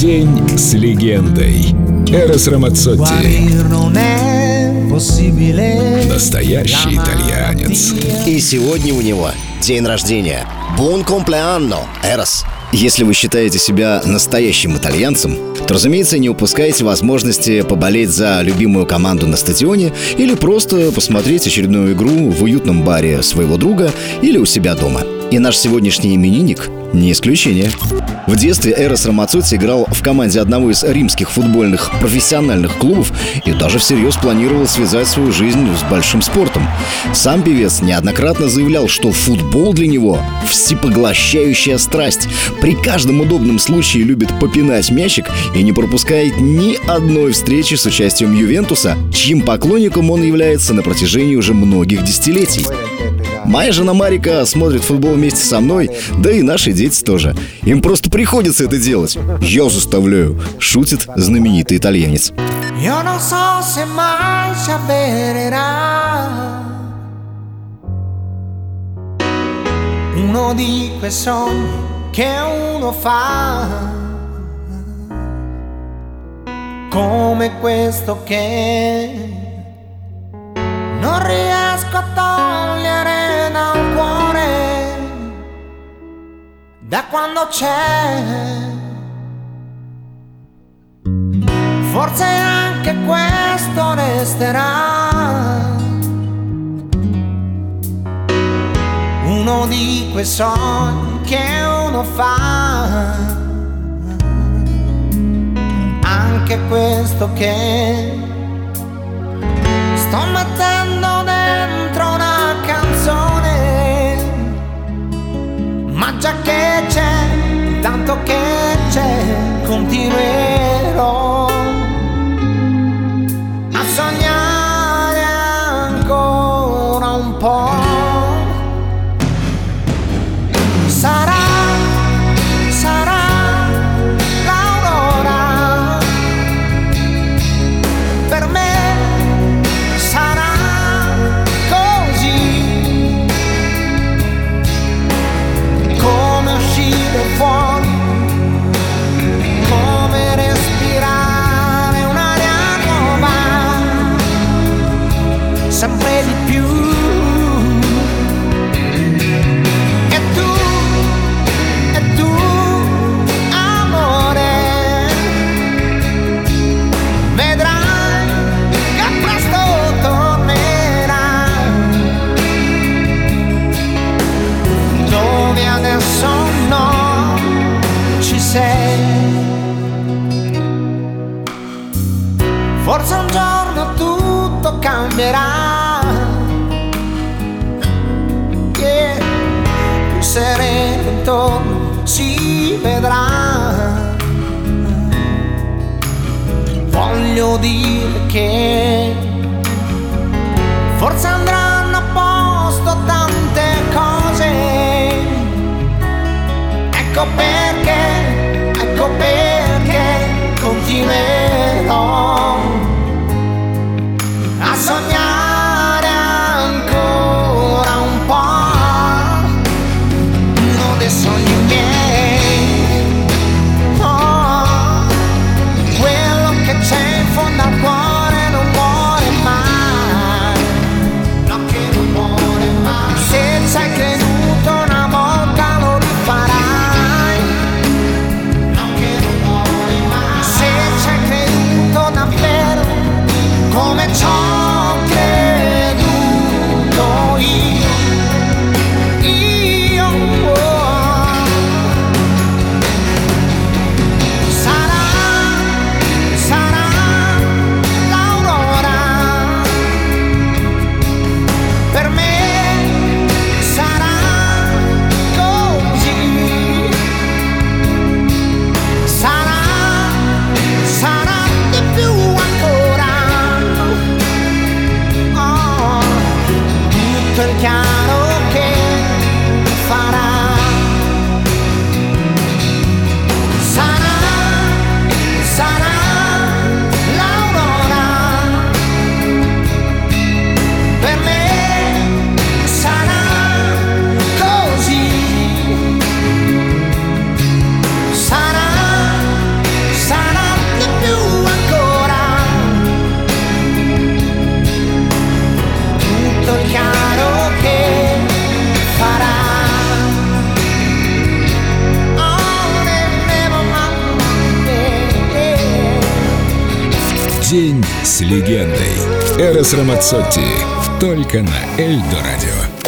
День с легендой. Эрос Рамацотти. Настоящий итальянец. И сегодня у него день рождения. Бон комплеанно, Эрос. Если вы считаете себя настоящим итальянцем, то, разумеется, не упускайте возможности поболеть за любимую команду на стадионе или просто посмотреть очередную игру в уютном баре своего друга или у себя дома. И наш сегодняшний именинник не исключение. В детстве Эрос Рамацути играл в команде одного из римских футбольных профессиональных клубов и даже всерьез планировал связать свою жизнь с большим спортом. Сам певец неоднократно заявлял, что футбол для него – всепоглощающая страсть. При каждом удобном случае любит попинать мячик и не пропускает ни одной встречи с участием Ювентуса, чьим поклонником он является на протяжении уже многих десятилетий. Моя жена Марика смотрит футбол вместе со мной, да и наши дети тоже. Им просто приходится это делать. Я заставляю, шутит знаменитый итальянец. Come questo che non riesco a togliere da quando c'è. Forse anche questo resterà. Uno di quei sogni che uno fa. Anche questo che sto mettendo tanto che c'è, continuerò Forse un giorno tutto cambierà. sereno intorno si vedrà. Voglio dire che forse andranno День с легендой. Эрос Рамацотти. Только на Эльдо Радио.